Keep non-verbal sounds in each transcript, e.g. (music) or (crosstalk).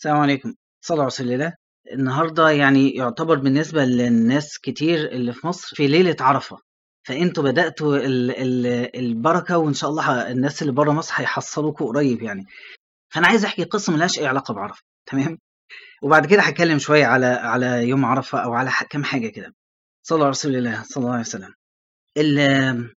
السلام عليكم. صلى رسول الله النهارده يعني يعتبر بالنسبة للناس كتير اللي في مصر في ليلة عرفة. فأنتوا بدأتوا ال ال البركة وإن شاء الله الناس اللي بره مصر هيحصلوكوا قريب يعني. فأنا عايز أحكي قصة ملهاش أي علاقة بعرفة تمام؟ وبعد كده هتكلم شوية على على يوم عرفة أو على كام حاجة كده. صلى على رسول الله صلى الله عليه وسلم. ال-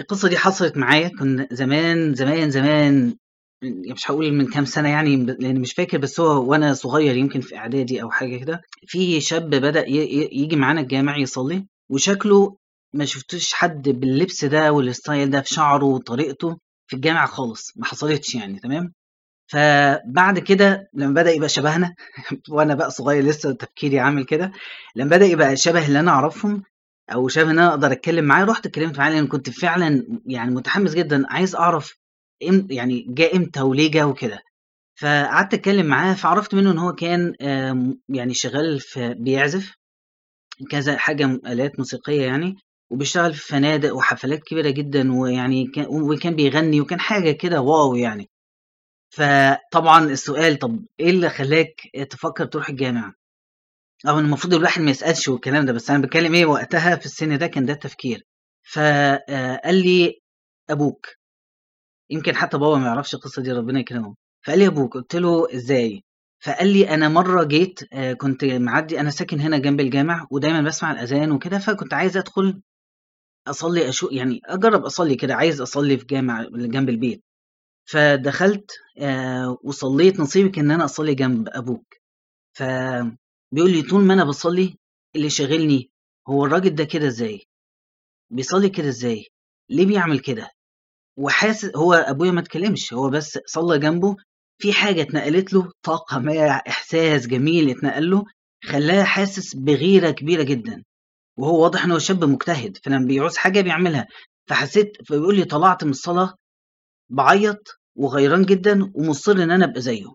القصة دي حصلت معايا. كنا زمان زمان زمان مش هقول من كام سنة يعني لأن مش فاكر بس هو وأنا صغير يمكن في إعدادي أو حاجة كده في شاب ي- يجي معانا الجامع يصلي وشكله ما شفتش حد باللبس ده والستايل ده في شعره وطريقته في الجامع خالص ما حصلتش يعني تمام؟ فبعد كده لما بدأ يبقى شبهنا (laughs) وأنا بقى صغير لسه تفكيري عامل كده لما بدأ يبقى شبه اللي أنا أعرفهم أو شايف ان أنا أقدر أتكلم معاه رحت اتكلمت معاه لأن كنت فعلا يعني متحمس جدا عايز أعرف يعني جه إمتى وليه جه وكده. فقعدت أتكلم معاه فعرفت منه إن هو كان يعني شغال في بيعزف كذا حاجة آلات موسيقية يعني وبيشتغل في فنادق وحفلات كبيرة جدا ويعني كان وكان بيغني وكان حاجة كده واو يعني. فطبعا السؤال طب إيه اللي خلاك تفكر تروح الجامعة؟ إن المفروض الواحد ما يسألش والكلام ده بس أنا باتكلم إيه وقتها في السن ده كان ده التفكير. فقال لي أبوك يمكن حتى بابا ما يعرفش القصة دي ربنا يكرمه فقال لي أبوك قلت له إزاي فقال لي أنا مرة جيت آه، كنت معدي أنا ساكن هنا جنب الجامع ودايما بسمع الأذان وكده فكنت عايز أدخل أصلي أشو يعني أجرب أصلي كده عايز أصلي في جامع جنب البيت فدخلت آه، وصليت نصيبك إن أنا أصلي جنب أبوك فبيقول لي طول ما أنا باصلّي اللي شاغلني هو الراجل ده كده إزاي؟ بيصلّي كده إزاي؟ ليه بيعمل كده؟ وحاسس هو أبويا ما اتكلمش، هو بس صلّى جنبه، في حاجة اتنقلت له، طاقة ما، إحساس جميل اتنقل له، خلّاه حاسس بغيرة كبيرة جدًا، وهو واضح إن هو شاب مجتهد، فلمّا بيعوز حاجة بيعملها، فحسيت فبيقول لي طلعت من الصلاة باعيّط وغيران جدًا ومُصِر إن أنا أبقى زيه.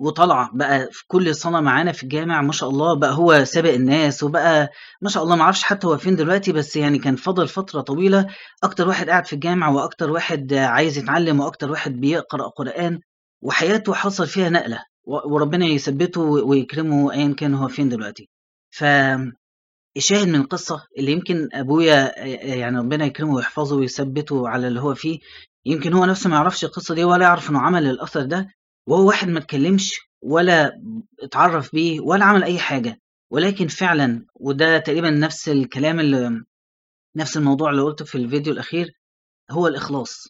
وطالعة بقى في كل صلاة معانا في الجامع ما شاء الله بقى هو سابق الناس وبقى ما شاء الله ما أعرفش حتى هو فين دلوقتي بس يعني كان فضل فترة طويلة أكتر واحد قاعد في الجامع وأكتر واحد عايز يتعلم وأكتر واحد بيقرأ قرآن وحياته حصل فيها نقلة وربنا يثبته ويكرمه أيا كان هو فين دلوقتي. فالشاهد من القصة اللي يمكن أبويا يعني ربنا يكرمه ويحفظه ويثبته على اللي هو فيه يمكن هو نفسه ما يعرفش القصة دي ولا يعرف إنه عمل الأثر ده وهو واحد ما اتكلمش ولا اتعرف بيه ولا عمل أي حاجة. ولكن فعلا وده تقريبا نفس الكلام اللي نفس الموضوع اللي قلته في الفيديو الأخير هو الإخلاص.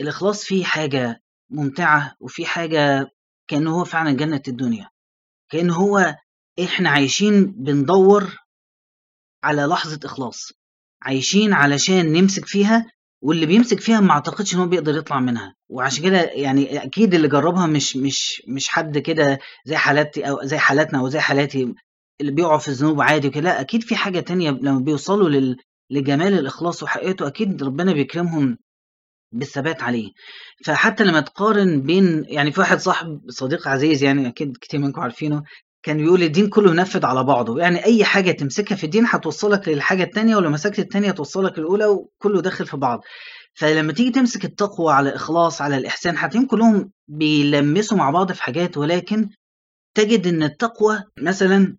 الإخلاص فيه حاجة ممتعة وفيه حاجة كأنه هو فعلا جنة الدنيا. كأنه هو إحنا عايشين بندور على لحظة إخلاص. عايشين علشان نمسك فيها واللي بيمسك فيها ما أعتقدش إن هو بيقدر يطلع منها. وعشان كده يعني أكيد اللي جربها مش مش مش حد كده زي حالاتي أو زي حالاتنا أو زي حالاتي اللي بيقعوا في الذنوب عادي وكده. لا أكيد في حاجة تانية لما بيوصلوا لل لجمال الإخلاص وحقيقته أكيد ربنا بيكرمهم بالثبات عليه. فحتى لما تقارن بين يعني في واحد صاحب صديق عزيز يعني أكيد كتير منكم عارفينه كان بيقول الدين كله نفذ على بعضه. يعني أي حاجة تمسكها في الدين هتوصلك للحاجة التانية ولو مسكت التانية توصلك للأولى وكله داخل في بعض. فلما تيجي تمسك التقوى على الإخلاص على الإحسان هتلاقيهم كلهم بيلمسوا مع بعض في حاجات ولكن تجد إن التقوى مثلا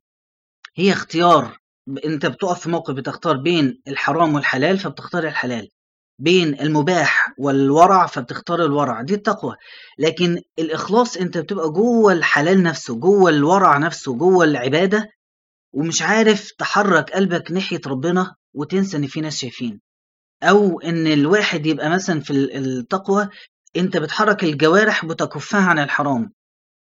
هي اختيار. أنت بتقف في موقف بتختار بين الحرام والحلال فبتختار الحلال. بين المباح والورع فبتختار الورع. دي التقوى. لكن الإخلاص أنت بتبقى جوه الحلال نفسه جوه الورع نفسه جوه العبادة ومش عارف تحرك قلبك ناحية ربنا وتنسى إن في ناس شايفين. أو إن الواحد يبقى مثلا في ال- التقوى أنت بتحرك الجوارح بتكفها عن الحرام.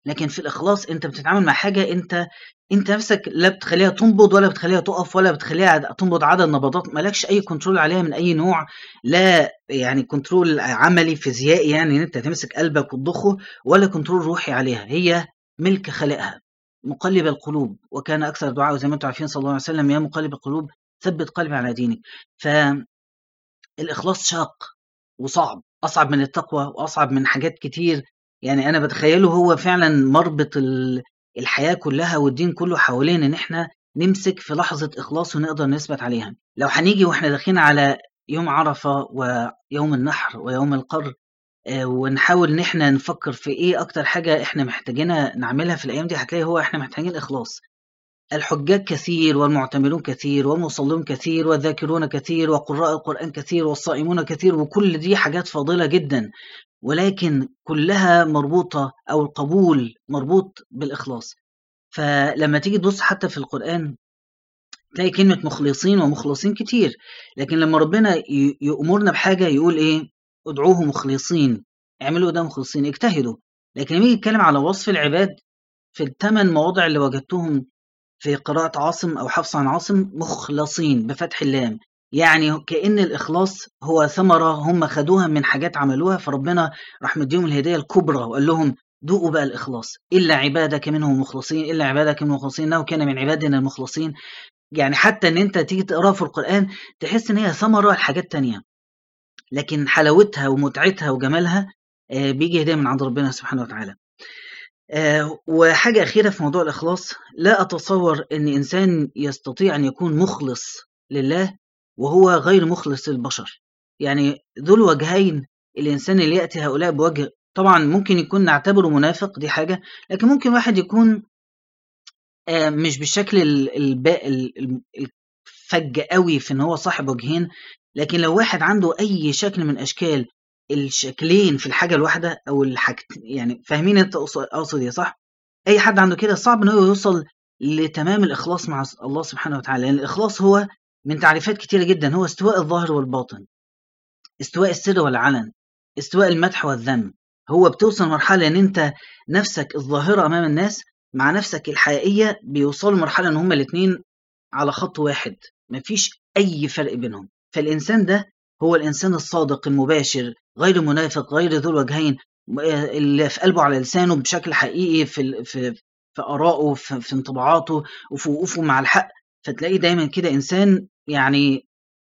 لكن في الإخلاص أنت بتتعامل مع حاجة أنت أنت نفسك لا بتخليها تنبض ولا بتخليها تقف ولا بتخليها تنبض عدد نبضات مالكش أي control عليها من أي نوع لا يعني control عملي فيزيائي يعني إن أنت تمسك قلبك وتضخه ولا control روحي عليها هي ملك خالقها مقلب القلوب. وكان أكثر دعاء زي ما أنتم عارفين صلى الله عليه وسلم يا مقلب القلوب ثبت قلبي على دينك. فالإخلاص شاق وصعب أصعب من التقوى وأصعب من حاجات كتير يعني أنا بتخيله هو فعلا مربط ال- الحياة كلها والدين كله حوالين إن إحنا نمسك في لحظة إخلاص ونقدر نثبت عليها. لو هنيجي وإحنا داخلين على يوم عرفة ويوم النحر ويوم القر آه، ونحاول إن إحنا نفكر في إيه أكتر حاجة إحنا محتاجينها نعملها في الأيام دي هتلاقي هو إحنا محتاجين إخلاص. الحجاج كثير والمعتمرون كثير والمصلون كثير والذاكرون كثير وقراء القرآن كثير والصائمون كثير وكل دي حاجات فاضلة جدا. ولكن كلها مربوطة أو القبول مربوط بالإخلاص. فلما تيجي تبص حتى في القرآن تلاقي كلمة مخلصين ومخلصين كتير. لكن لما ربنا يأمرنا بحاجة يقول إيه؟ ادعوه مخلصين. اعملوا ده مخلصين اجتهدوا. لكن لما يجي يتكلم على وصف العباد في الثمان مواضع اللي وجدتهم في قراءة عاصم أو حفص عن عاصم مخلصين بفتح اللام. يعني كأن الإخلاص هو ثمرة هم خدوها من حاجات عملوها فربنا راح مديهم الهداية الكبرى وقال لهم ذوقوا بقى الإخلاص إلا عبادك منهم مخلصين إلا عبادك منهم مخلصين إنه كان من عبادنا المخلصين. يعني حتى إن أنت تيجي تقرأ في القرآن تحس إن هي ثمرة لحاجات تانية لكن حلاوتها ومتعتها وجمالها آه، بيجي هداية من عند ربنا سبحانه وتعالى. آه، وحاجة أخيرة في موضوع الإخلاص لا أتصور أن إنسان يستطيع أن يكون مخلص لله وهو غير مخلص للبشر. يعني ذو الوجهين الإنسان اللي يأتي هؤلاء بوجه طبعا ممكن يكون نعتبره منافق دي حاجة لكن ممكن واحد يكون آه، مش بالشكل الفج قوي في إن هو صاحب وجهين لكن لو واحد عنده أي شكل من أشكال الشكلين في الحاجة الواحدة أو الحاجت يعني فاهمين أنت أقصد إيه صح؟ أي حد عنده كده صعب إن هو يوصل لتمام الإخلاص مع الله سبحانه وتعالى لأن الإخلاص هو من تعريفات كتيرة جدا هو استواء الظاهر والباطن استواء السر والعلن استواء المدح والذم. هو بتوصل مرحلة إن أنت نفسك الظاهرة أمام الناس مع نفسك الحقيقية بيوصلوا مرحله إن هما الاثنين على خط واحد. مفيش أي فرق بينهم. فالإنسان ده هو الإنسان الصادق المباشر غير المنافق غير ذو الوجهين اللي في قلبه على لسانه بشكل حقيقي في في في آرائه في, في انطباعاته وفي وقوفه مع الحق. فتلاقيه دايما كده إنسان يعني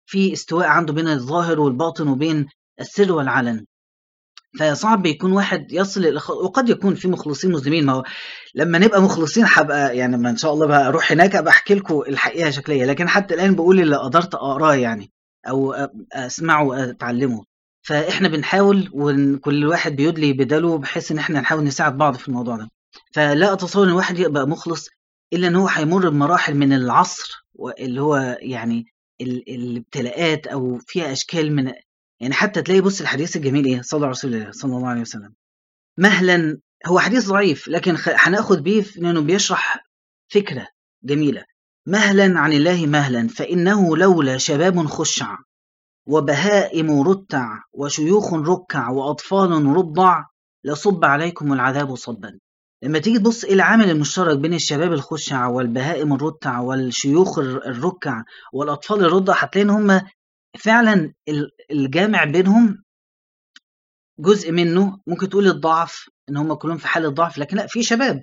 في استواء عنده بين الظاهر والباطن وبين السر والعلن. فصعب يكون واحد يصل الإخ... وقد يكون في مخلصين مسلمين. ما هو لما نبقى مخلصين هبقى يعني ما إن شاء الله بقى أروح هناك أبقى أحكي لكم الحقيقة شكلية. لكن حتى الآن بقول اللي قدرت أقراه يعني أو أسمعه وأتعلمه. فإحنا بنحاول وكل واحد بيدلي بداله بحيث إن إحنا نحاول نساعد بعض في الموضوع ده. فلا أتصور إن واحد يبقى مخلص إلا إن هو هيمر بمراحل من العصر اللي هو يعني ال- الابتلاءات أو فيها أشكال من يعني حتى تلاقي بص الحديث الجميل إيه؟ صلى رسول الله صلى الله عليه وسلم. مهلا هو حديث ضعيف لكن هناخد بيه إنه بيشرح فكرة جميلة. مهلا عن الله مهلا فإنه لولا شباب خشع وبهائم رتع وشيوخ ركع وأطفال رضع لصب عليكم العذاب صبا. لما تيجي تبص إيه العامل المشترك بين الشباب الخشع والبهائم الرتع والشيوخ الر- الركع والأطفال الرضع هتلاقي إن هم فعلا ال- الجامع بينهم جزء منه. ممكن تقول الضعف إن هم كلهم في حالة ضعف لكن لأ في شباب.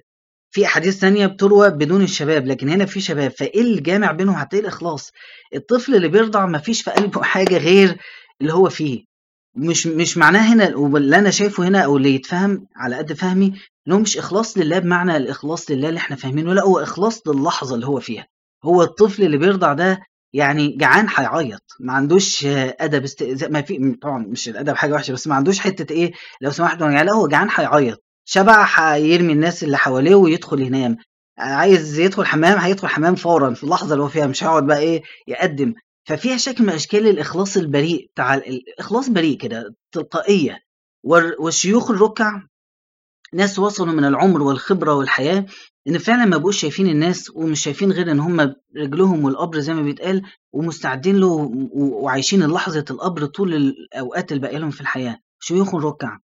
في أحاديث ثانية بتروى بدون الشباب لكن هنا في شباب. فإيه الجامع بينهم؟ هتلاقي الإخلاص. الطفل اللي بيرضع ما فيش في قلبه حاجة غير اللي هو فيه. مش مش معناه هنا واللي أنا شايفه هنا أو اللي يتفهم على قد فهمي ان هو مش إخلاص لله بمعنى الإخلاص لله اللي إحنا فاهمينه لا هو إخلاص للحظة اللي هو فيها. هو الطفل اللي بيرضع ده يعني جعان هيعيط ما عندوش أدب استئذاء ما في طبعا مش الأدب حاجة وحشة بس ما عندوش حتة إيه لو سمحت يعني لا هو جعان هيعيط. شبع هيرمي الناس اللي حواليه ويدخل ينام. عايز يدخل حمام هيدخل حمام فورا في اللحظة اللي هو فيها مش هيقعد بقى إيه يقدم. ففيها شكل من أشكال الإخلاص البريء بتاع الإخلاص بريء كده تلقائية. وال- والشيوخ الركع ناس وصلوا من العمر والخبرة والحياة إن فعلا ما بقوش شايفين الناس ومش شايفين غير إن هم رجلهم والقبر زي ما بيتقال ومستعدين له وعايشين لحظة القبر طول الأوقات اللي باقيه لهم في الحياة. شيوخ ركع؟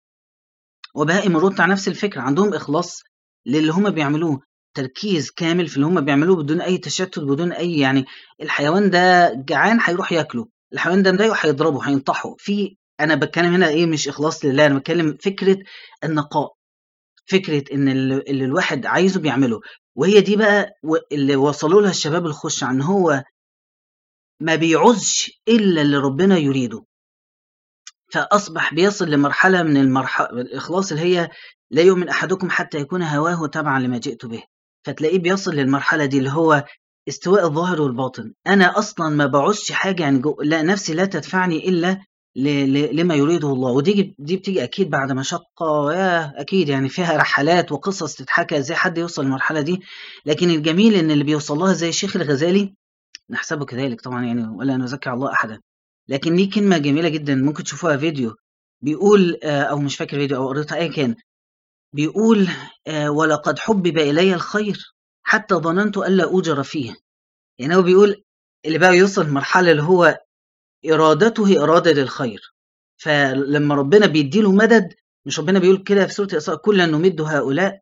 وبهائم الرتع نفس الفكرة. عندهم إخلاص للي هم بيعملوه تركيز كامل في اللي هم بيعملوه بدون أي تشتت بدون أي يعني الحيوان ده جعان هيروح ياكله الحيوان ده مضايقه هيضربه هينطحه. في أنا بتكلم هنا إيه مش إخلاص لله أنا بتكلم فكرة النقاء. فكرة إن اللي الواحد عايزه بيعمله وهي دي بقى اللي وصلوا لها الشباب الخش عن هو ما بيعوزش إلا اللي ربنا يريده. فأصبح بيصل لمرحلة من المرحله الإخلاص اللي هي لا يؤمن أحدكم حتى يكون هواه تبعا لما جئت به. فتلاقيه بيصل للمرحلة دي اللي هو استواء الظاهر والباطن. أنا أصلا ما بعوزش حاجة يعني جو لا نفسي لا تدفعني إلا لما يريده الله. ودي دي بتيجي أكيد بعد مشقه يا أكيد يعني فيها رحلات وقصص تتحكى إزاي حد يوصل للمرحلة دي. لكن الجميل إن اللي بيوصل لها زي الشيخ الغزالي نحسبه كذلك طبعا يعني ولا نزكي الله احدا. لكن دي كلمة جميلة جدا ممكن تشوفوها فيديو. بيقول أو مش فاكر فيديو أو قريتها اي كان. بيقول ولقد حبب إلي الخير حتى ظننت الا أوجر فيه. يعني هو بيقول اللي بقى يوصل لمرحلة اللي هو إرادته إرادة للخير. فلما ربنا بيديله مدد مش ربنا بيقول كده في سورة الإسراء كلا نمد هؤلاء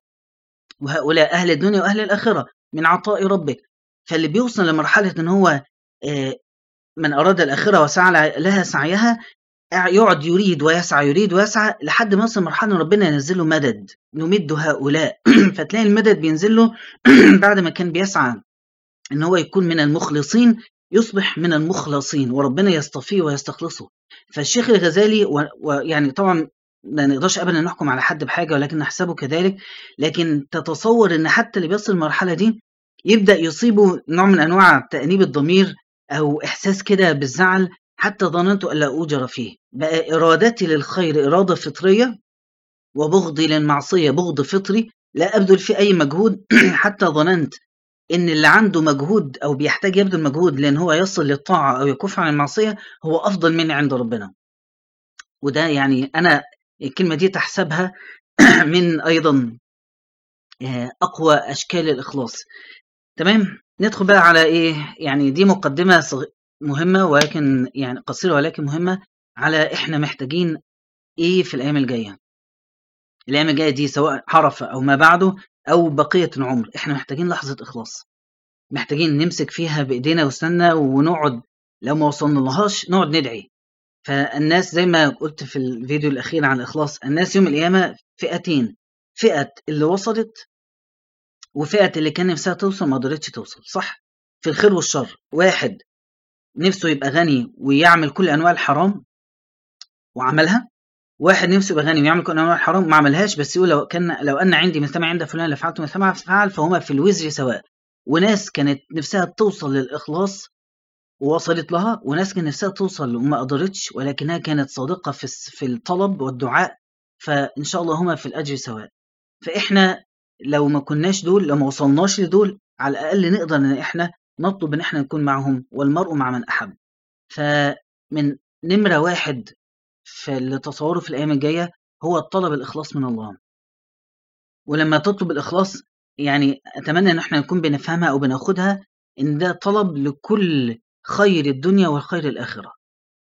وهؤلاء أهل الدنيا وأهل الآخرة من عطاء ربك. فاللي بيوصل لمرحلة إن هو من أراد الآخرة وسعى لها سعيها يقعد يريد ويسعى يريد ويسعى لحد ما يوصل مرحله ربنا ينزل له مدد. نمد هؤلاء. (clears throat) فتلاقي المدد بينزل له (clears throat) بعد ما كان بيسعى إن هو يكون من المخلصين يصبح من المخلصين وربنا يصطفيه ويستخلصه. فالشيخ الغزالي ويعني طبعا ما نقدرش ابدا نحكم على حد بحاجة ولكن نحسبه كذلك. لكن تتصور إن حتى اللي بيصل المرحلة دي يبدأ يصيبه نوع من أنواع تأنيب الضمير أو إحساس كده بالزعل حتى ظننت الا اوجر فيه. بقى إرادتي للخير إرادة فطرية وبغضي للمعصية بغض فطري لا أبذل في أي مجهود. (clears throat) حتى ظننت إن اللي عنده مجهود أو بيحتاج يبذل مجهود لأن هو يصل للطاعة أو يكف عن المعصية هو أفضل مني عند ربنا. وده يعني أنا الكلمة دي تحسبها (clears throat) من أيضا أقوى أشكال الإخلاص. تمام؟ ندخل بقى على إيه؟ يعني دي مقدمة مهمة ولكن يعني قصيرة ولكن مهمة على إحنا محتاجين إيه في الأيام الجاية. الأيام الجاية دي سواء عرفه أو ما بعده أو بقية العمر. إحنا محتاجين لحظة إخلاص. محتاجين نمسك فيها بإيدينا وسننا ونقعد. لو ما وصلنا لهاش نقعد ندعي. فالناس زي ما قلت في الفيديو الأخير عن الإخلاص الناس يوم القيامة فئتين. فئة اللي وصلت وفئة اللي كان نفسها توصل ما قدرتش توصل صح؟ في الخير والشر. واحد نفسه يبقى غني ويعمل كل أنواع الحرام وعملها واحد نفسه يبقى غني ويعمل كل انواع الحرام ما عملهاش بس يقول لو كان لو أن عندي مثل ما عند فلان لفعلت مثل ما فعل فهما في الوزر سواء. وناس كانت نفسها توصل للإخلاص ووصلت لها وناس كان نفسها توصل وما قدرتش ولكنها كانت صادقة في في الطلب والدعاء فإن شاء الله هما في الأجر سواء. فإحنا لو ما كناش دول لو ما وصلناش لدول على الأقل نقدر إن إحنا نطلب إن إحنا نكون معهم والمرء مع من أحب. فمن نمرة واحد في اللي تصوره في الأيام الجاية هو الطلب الإخلاص من الله. ولما تطلب الإخلاص يعني أتمنى إن إحنا نكون بنفهمها أو بناخدها إن ده طلب لكل خير الدنيا والخير الآخرة.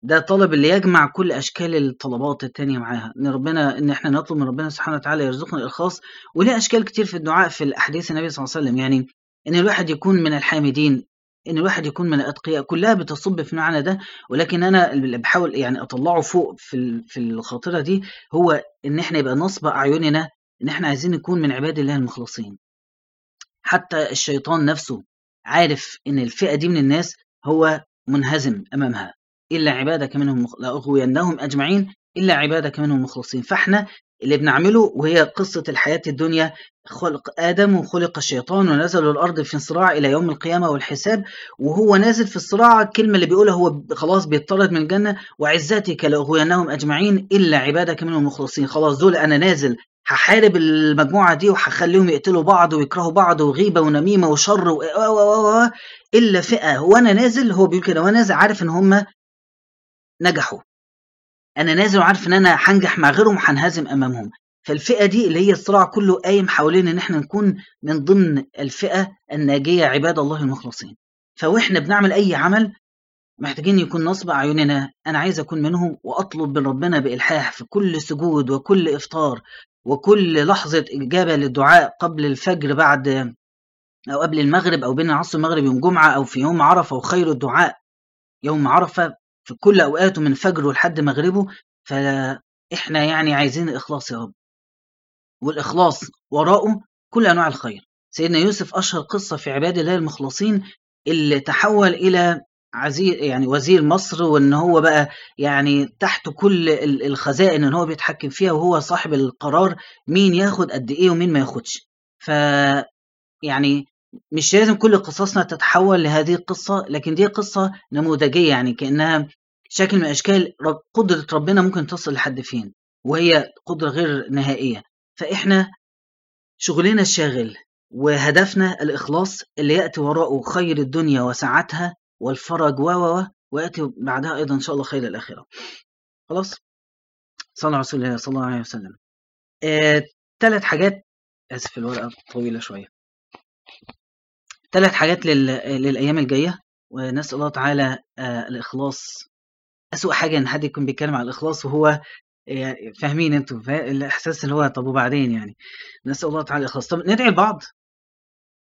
ده طلب اللي يجمع كل أشكال الطلبات التانية معاها. إن ربنا إن إحنا نطلب من ربنا سبحانه وتعالى يرزقنا الإخلاص وليه أشكال كتير في الدعاء في الأحاديث النبي صلى الله عليه وسلم. يعني إن الواحد يكون من الحامدين. إن الواحد يكون من الأتقياء كلها بتصب في المعنى ده ولكن أنا اللي بحاول يعني أطلعه فوق في في الخاطرة دي هو إن إحنا يبقى نصب أعيننا إن إحنا عايزين نكون من عباد الله المخلصين. حتى الشيطان نفسه عارف إن الفئة دي من الناس هو منهزم أمامها. إلا عبادك منهم لأغوينهم أجمعين إلا عبادك منهم مخلصين فإحنا اللي بنعمله وهي قصة الحياة الدنيا خلق آدم وخلق الشيطان ونزلوا الأرض في صراع إلى يوم القيامة والحساب وهو نازل في الصراع الكلمة اللي بيقولها هو خلاص بيطرد من الجنة وعزتك لأغوينهم أجمعين إلا عبادك منهم المخلصين. خلاص دول أنا نازل هحارب المجموعة دي وهخليهم يقتلوا بعض ويكرهوا بعض وغيبة ونميمة وشر. و... إلا فئة. وأنا نازل هو بيقول كده وأنا نازل عارف إن هم نجحوا. أنا نازل وعارف إن أنا هنجح مع غيرهم وهنهزم أمامهم. فالفئة دي اللي هي الصراع كله قايم حوالين إن إحنا نكون من ضمن الفئة الناجية عباد الله المخلصين. فوإحنا بنعمل أي عمل محتاجين يكون نصب أعيننا. أنا عايز أكون منهم وأطلب من ربنا بإلحاح في كل سجود وكل إفطار وكل لحظة إجابة للدعاء قبل الفجر بعد أو قبل المغرب أو بين العصر والمغرب يوم جمعة أو في يوم عرفة وخير الدعاء يوم عرفة. في كل أوقاته من فجره لحد مغربه فإحنا يعني عايزين الإخلاص يا رب. والإخلاص وراءه كل أنواع الخير. سيدنا يوسف أشهر قصة في عباد الله المخلصين اللي تحول إلى عزيز يعني وزير مصر وإن هو بقى يعني تحت كل الخزائن ان هو بيتحكم فيها وهو صاحب القرار مين ياخد قد إيه ومين ما ياخدش. ف يعني مش لازم كل قصصنا تتحول لهذه القصة لكن دي قصة نموذجية يعني كأنها شكل من أشكال قدرة ربنا ممكن تصل لحد فين وهي قدرة غير نهائية. فإحنا شغلنا الشاغل وهدفنا الإخلاص اللي يأتي وراءه خير الدنيا وسعتها والفرج و و ويأتي بعدها أيضا إن شاء الله خير الآخرة. خلاص؟ صلى رسول الله صلى الله عليه وسلم. آه، ثلاث حاجات آسف الورقة طويلة شوية. ثلاث حاجات لل... للأيام الجاية ونسأل الله تعالى آه، الإخلاص. اسوء حاجة إن حد يكون بيتكلم على الإخلاص وهو آه، فاهمين أنتوا فا... الإحساس اللي هو طب وبعدين يعني؟ نسأل الله تعالى الإخلاص. طب ندعي لبعض.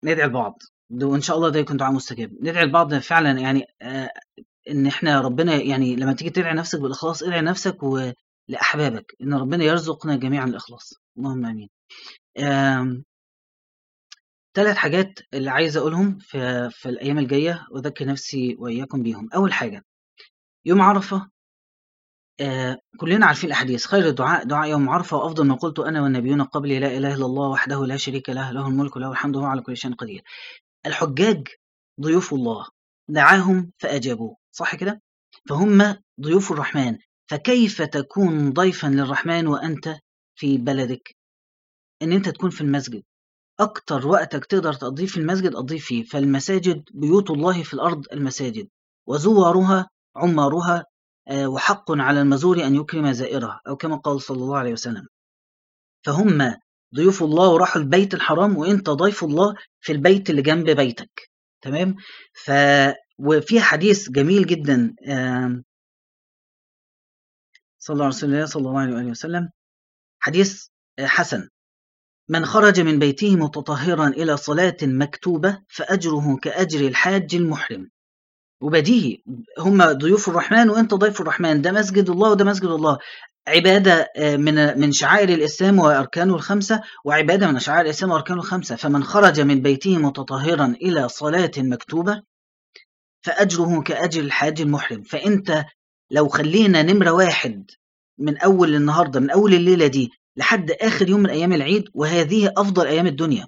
ندعي لبعض. وان شاء الله ده يكون دعاء مستجاب. ندعي لبعض فعلا يعني آه إن إحنا ربنا يعني لما تيجي تدعي نفسك بالإخلاص ادعي نفسك ولاحبابك إن ربنا يرزقنا جميعا الإخلاص. اللهم آمين. آه ثلاث حاجات اللي عايز أقولهم في, في الأيام الجاية وأذكر نفسي وإياكم بيهم. أول حاجة يوم عرفة آه كلنا عارفين الأحاديث. خير الدعاء دعاء يوم عرفة وأفضل ما قلت أنا والنبيون قبلي لا إله إلا الله وحده لا شريك له له الملك وله الحمد وهو على كل شيء قدير. الحجاج ضيوف الله دعاهم فأجابوه. صح كده؟ فهم ضيوف الرحمن. فكيف تكون ضيفا للرحمن وأنت في بلدك؟ إن أنت تكون في المسجد. أكتر وقتك تقدر تقضيه في المسجد قضيه فيه. فالمساجد بيوت الله في الأرض المساجد. وزورها عمارها وحق على المزور أن يكرم زائره أو كما قال صلى الله عليه وسلم. فهم ضيوف الله وراحوا البيت الحرام وأنت ضيف الله في البيت اللي جنب بيتك. تمام؟ ف وفي حديث جميل جدا صلى الله عليه وسلم صلى الله عليه وسلم. حديث حسن. من خرج من بيته متطهرا إلى صلاة مكتوبة فأجره كأجر الحاج المحرم. وبديهي هم ضيوف الرحمن وأنت ضيف الرحمن ده مسجد الله وده مسجد الله. عبادة من من شعائر الإسلام وأركانه الخمسة وعبادة من شعائر الإسلام وأركانه الخمسة. فمن خرج من بيته متطهرا إلى صلاة مكتوبة فأجره كأجر الحاج المحرم. فأنت لو خلينا نمرة واحد من أول النهاردة من أول الليلة دي لحد آخر يوم من أيام العيد وهذه أفضل أيام الدنيا.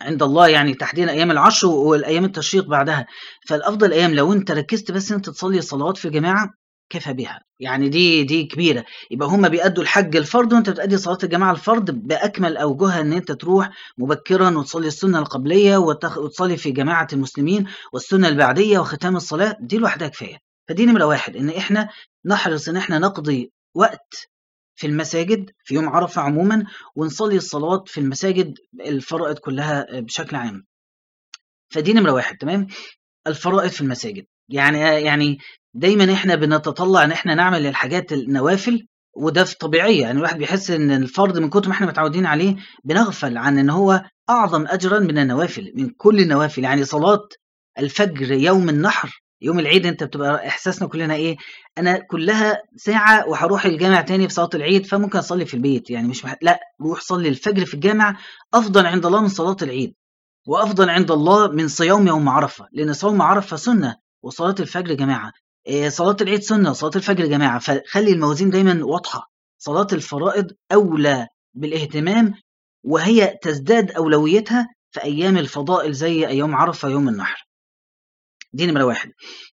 عند الله يعني تحديدا أيام العشر والأيام التشريق بعدها. فالأفضل أيام لو أنت ركزت بس أنت تصلي الصلوات في جماعة كفى بها. يعني دي دي كبيرة. يبقى هم بيأدوا الحج الفرض وأنت بتأدي صلاة الجماعة الفرض بأكمل أوجهها إن أنت تروح مبكرا وتصلي السنة القبلية وتصلي في جماعة المسلمين والسنة البعدية وختام الصلاة. دي لوحدها كفاية. فدي نمرة واحد إن إحنا نحرص إن إحنا نقضي وقت في المساجد في يوم عرفة عموما ونصلي الصلوات في المساجد الفرائض كلها بشكل عام. فدي نمرة واحد تمام؟ الفرائض في المساجد. يعني يعني دايما إحنا بنتطلع إن إحنا نعمل الحاجات النوافل وده في طبيعية. يعني الواحد بيحس إن الفرض من كتر ما إحنا متعودين عليه بنغفل عن إن هو أعظم اجرا من النوافل من كل النوافل. يعني صلاة الفجر يوم النحر يوم العيد انت بتبقى احساسنا كلنا إيه أنا كلها ساعة وهروح الجامع تاني في صلاة العيد فممكن أصلي في البيت يعني مش مح... لا روح صلي الفجر في الجامع أفضل عند الله من صلاة العيد وأفضل عند الله من صيام يوم عرفة لأن صوم عرفة سنة وصلاة الفجر جماعة إيه صلاة العيد سنة وصلاة الفجر جماعة فخلي الموازين دايما واضحة صلاة الفرائض أولى بالاهتمام وهي تزداد أولويتها في أيام الفضائل زي أيام عرفة يوم النحر. دي نمرة واحد.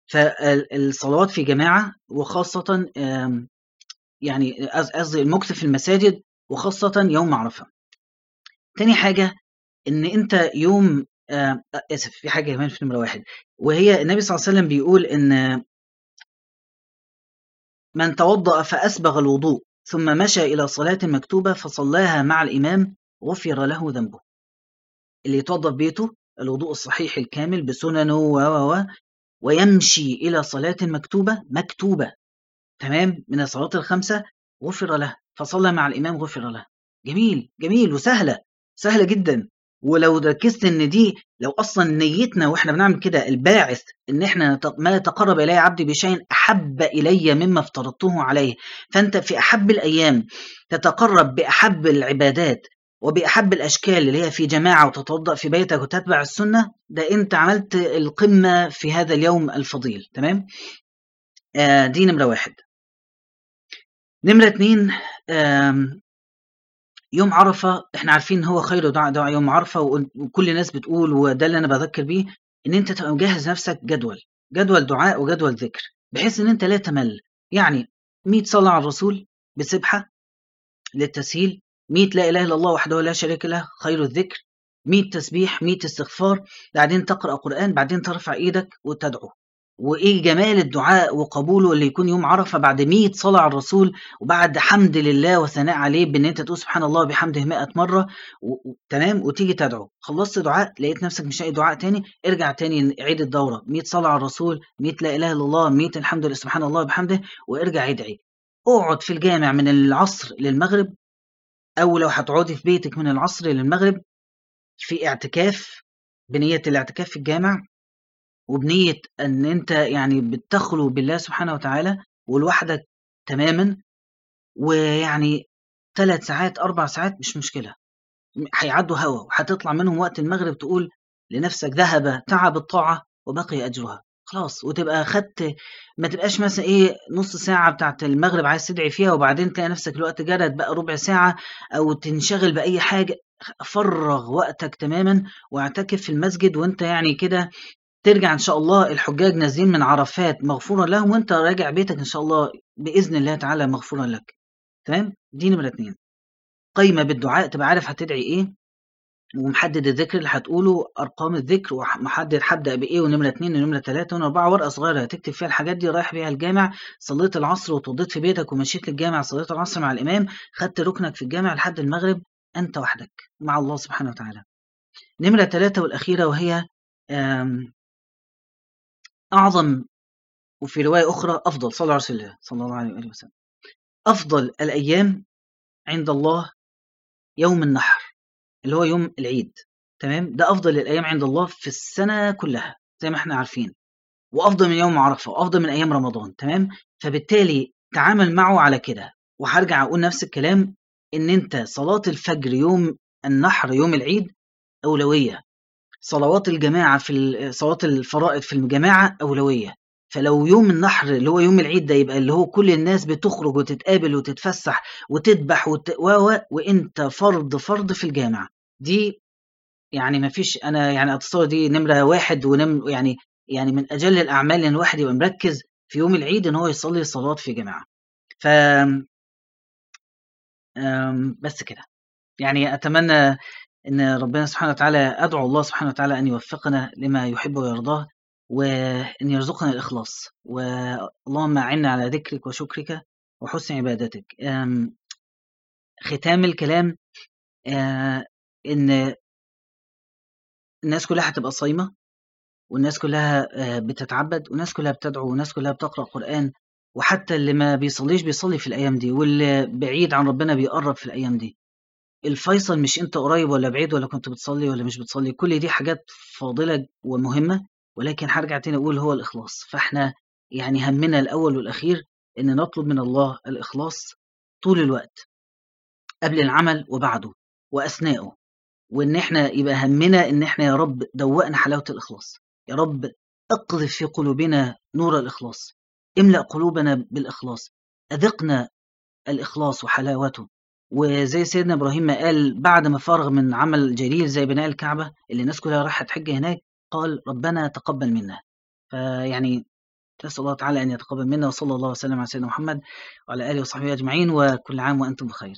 فالصلوات في جماعة وخاصة يعني قصدي المكث في المساجد وخاصة يوم عرفة. تاني حاجة إن أنت يوم آسف في حاجة كمان في نمرة واحد وهي النبي صلى الله عليه وسلم بيقول إن من توضأ فأسبغ الوضوء ثم مشى إلى صلاة مكتوبة فصلاها مع الإمام غفر له ذنبه. اللي يتوضأ بيته الوضوء الصحيح الكامل بسننه و و ويمشي إلى صلاة مكتوبة مكتوبة. تمام؟ من الصلاة الخمسة غفر له. فصلى مع الإمام غفر له. جميل جميل وسهلة سهلة جدا. ولو ركزت إن دي لو أصلا نيتنا وإحنا بنعمل كده الباعث إن إحنا ما تقرب إلي عبدي بشيء أحب إلي مما افترضته عليه. فأنت في أحب الأيام تتقرب بأحب العبادات. وبأحب الأشكال اللي هي في جماعة وتتوضأ في بيتك وتتبع السنة ده أنت عملت القمة في هذا اليوم الفضيل. تمام؟ آه دي نمرة واحد. نمرة اتنين يوم عرفة إحنا عارفين هو خير دعاء دعاء يوم عرفة وكل الناس بتقول وده اللي أنا بذكر بيه إن أنت تبقى مجهز نفسك جدول جدول دعاء وجدول ذكر بحيث إن أنت لا تمل. يعني 100 صلاة على الرسول بسبحة للتسهيل 100 لا إله إلا الله وحده لا شريك له خير الذكر. 100 تسبيح 100 استغفار بعدين تقرأ قرآن بعدين ترفع إيدك وتدعو. وإيه جمال الدعاء وقبوله اللي يكون يوم عرفة بعد 100 صلاة على الرسول وبعد حمد لله وثناء عليه بان أنت تقول سبحان الله وبحمده 100 مرة و... و... تمام؟ وتيجي تدعو. خلصت دعاء لقيت نفسك مش لاقي دعاء تاني ارجع تاني عيد الدورة. 100 صلاة على الرسول 100 لا إله إلا الله 100 الحمد لله سبحان الله وبحمده وارجع ادعي اقعد في الجامع من العصر للمغرب أو لو هتقعدي في بيتك من العصر للمغرب في اعتكاف بنية الاعتكاف في الجامع وبنية أن أنت يعني بتخلو بالله سبحانه وتعالى ولوحدك تماما ويعني ثلاث ساعات أربع ساعات مش مشكلة. هيعدوا هوا وهتطلع منهم وقت المغرب تقول لنفسك ذهب تعب الطاعة وبقي أجرها. خلاص وتبقى خدت ما تبقاش مثلا إيه نص ساعة بتاعت المغرب عايز تدعي فيها وبعدين تلاقي نفسك الوقت جرد بقى ربع ساعة أو تنشغل بأي حاجة فرغ وقتك تماما واعتكف في المسجد وأنت يعني كده ترجع إن شاء الله الحجاج نازلين من عرفات مغفورا لهم وأنت راجع بيتك إن شاء الله بإذن الله تعالى مغفورا لك. تمام؟ دي نمرة اتنين. قايمة بالدعاء تبقى عارف هتدعي إيه. ومحدد الذكر اللي هتقوله أرقام الذكر ومحدد هبدأ بإيه ونمرة اتنين ونمرة تلاتة ونمره اربعه ورقة صغيرة. هتكتب فيها الحاجات دي رايح بيها الجامع صليت العصر وتوضيت في بيتك ومشيت للجامع صليت العصر مع الإمام خدت ركنك في الجامع لحد المغرب أنت وحدك مع الله سبحانه وتعالى. نمرة تلاتة والأخيرة وهي أعظم وفي رواية أخرى أفضل صلى الله عليه وسلم صلى الله عليه وسلم. أفضل الأيام عند الله يوم النحر. اللي هو يوم العيد تمام؟ ده أفضل الأيام عند الله في السنة كلها زي ما إحنا عارفين وأفضل من يوم عرفة وأفضل من أيام رمضان تمام؟ فبالتالي تعامل معه على كده وهرجع أقول نفس الكلام إن أنت صلاة الفجر يوم النحر يوم العيد أولوية صلوات الجماعة في صلوات الفرائض في الجماعة أولوية فلو يوم النحر اللي هو يوم العيد ده يبقى اللي هو كل الناس بتخرج وتتقابل وتتفسح وتذبح وت... و... وانت فرض فرض في الجامع. دي يعني ما فيش أنا يعني أتصور دي نمرة واحد ونم يعني يعني من أجل الأعمال إن الواحد يبقى مركز في يوم العيد إن هو يصلي صلوات في جماعة. ف بس كده. يعني أتمنى إن ربنا سبحانه وتعالى أدعو الله سبحانه وتعالى أن يوفقنا لما يحب ويرضاه. وإن يرزقنا الإخلاص. واللهم أعنا على ذكرك وشكرك وحسن عبادتك. ختام الكلام إن الناس كلها هتبقى صايمة والناس كلها بتتعبد والناس كلها بتدعو والناس كلها بتقرأ قرآن وحتى اللي ما بيصليش بيصلي في الأيام دي واللي بعيد عن ربنا بيقرب في الأيام دي. الفيصل مش أنت قريب ولا بعيد ولا كنت بتصلي ولا مش بتصلي كل دي حاجات فاضلة ومهمة. ولكن هرجع تاني أقول هو الإخلاص. فإحنا يعني همنا الأول والأخير إن نطلب من الله الإخلاص طول الوقت قبل العمل وبعده واثناءه وإن إحنا يبقى همنا إن إحنا يا رب دوقنا حلاوة الإخلاص. يا رب أقذف في قلوبنا نور الإخلاص املأ قلوبنا بالإخلاص أذقنا الإخلاص وحلاوته. وزي سيدنا إبراهيم ما قال بعد ما فرغ من عمل جليل زي بناء الكعبة اللي الناس كلها راحت تحج هناك قال ربنا تقبل منا. فيعني نسال الله تعالى أن يتقبل منا وصلى الله وسلم على سيدنا محمد وعلى آله وصحبه أجمعين وكل عام وأنتم بخير.